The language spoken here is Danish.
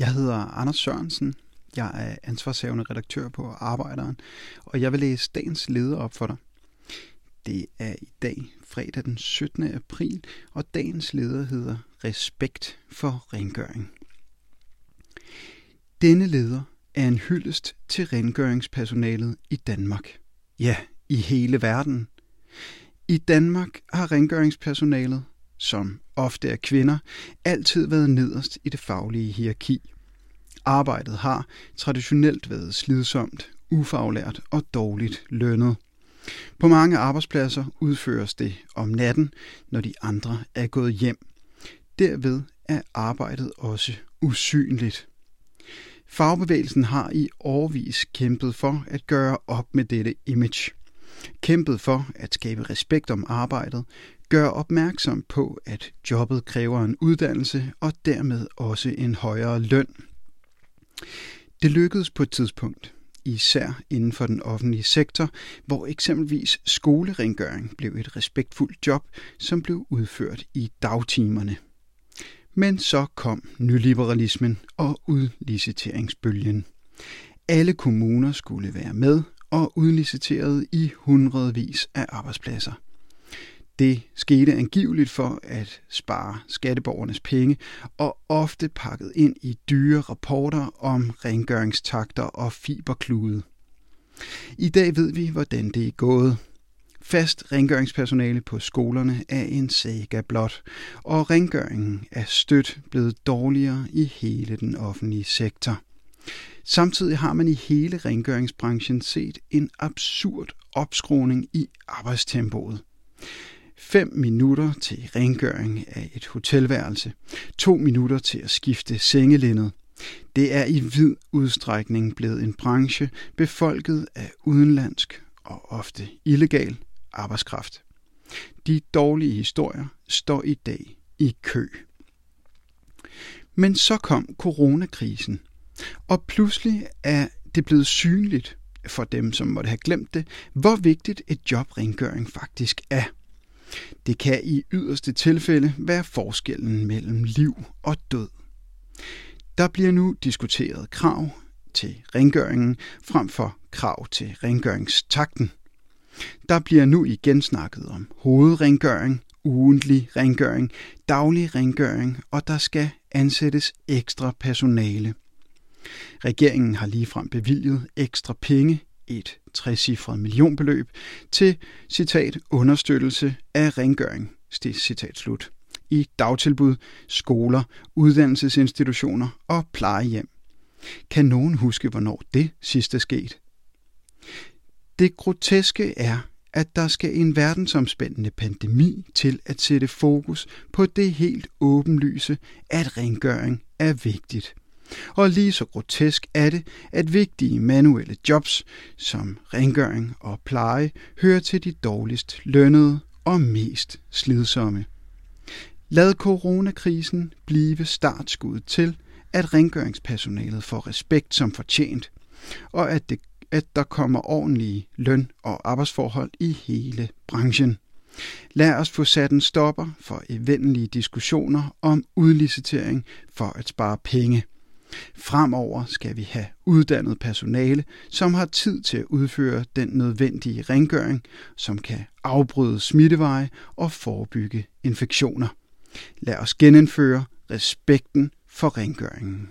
Jeg hedder Anders Sørensen. Jeg er ansvarshavende redaktør på Arbejderen, og jeg vil læse dagens leder op for dig. Det er i dag, fredag den 17. april, og dagens leder hedder Respekt for rengøring. Denne leder er en hyldest til rengøringspersonalet i Danmark. Ja, i hele verden. I Danmark har rengøringspersonalet, som ofte er kvinder, altid været nederst i det faglige hierarki. Arbejdet har traditionelt været slidsomt, ufaglært og dårligt lønnet. På mange arbejdspladser udføres det om natten, når de andre er gået hjem. Derved er arbejdet også usynligt. Fagbevægelsen har i årvis kæmpet for at gøre op med dette image. Kæmpet for at skabe respekt om arbejdet, gør opmærksom på, at jobbet kræver en uddannelse og dermed også en højere løn. Det lykkedes på et tidspunkt, især inden for den offentlige sektor, hvor eksempelvis skolerengøring blev et respektfuldt job, som blev udført i dagtimerne. Men så kom nyliberalismen og udliciteringsbølgen. Alle kommuner skulle være med og udliciterede i hundredvis af arbejdspladser. Det skete angiveligt for at spare skatteborgernes penge og ofte pakket ind i dyre rapporter om rengøringstakter og fiberklude. I dag ved vi, hvordan det er gået. Fast rengøringspersonale på skolerne er en saga blot, og rengøringen er stødt blevet dårligere i hele den offentlige sektor. Samtidig har man i hele rengøringsbranchen set en absurd opskruning i arbejdstempoet. 5 minutter til rengøring af et hotelværelse, 2 minutter til at skifte sengelindet. Det er i vid udstrækning blevet en branche befolket af udenlandsk og ofte illegal arbejdskraft. De dårlige historier står i dag i kø. Men så kom coronakrisen, og pludselig er det blevet synligt for dem, som måtte have glemt det, hvor vigtigt et job rengøring faktisk er. Det kan i yderste tilfælde være forskellen mellem liv og død. Der bliver nu diskuteret krav til rengøringen frem for krav til rengøringstakten. Der bliver nu igen snakket om hovedrengøring, ugentlig rengøring, daglig rengøring, og der skal ansættes ekstra personale. Regeringen har ligefrem bevilget ekstra penge et trecifret millionbeløb til, citat, understøttelse af rengøring, citat slut, i dagtilbud, skoler, uddannelsesinstitutioner og plejehjem. Kan nogen huske, hvornår det sidste skete? Det groteske er, at der skal en verdensomspændende pandemi til at sætte fokus på det helt åbenlyse, at rengøring er vigtigt. Og lige så grotesk er det, at vigtige manuelle jobs som rengøring og pleje hører til de dårligst lønnede og mest slidsomme. Lad coronakrisen blive startskud til, at rengøringspersonalet får respekt som fortjent, og at, det, at der kommer ordentlige løn- og arbejdsforhold i hele branchen. Lad os få sat en stopper for evindelige diskussioner om udlicitering for at spare penge. Fremover skal vi have uddannet personale, som har tid til at udføre den nødvendige rengøring, som kan afbryde smitteveje og forebygge infektioner. Lad os genindføre respekten for rengøringen.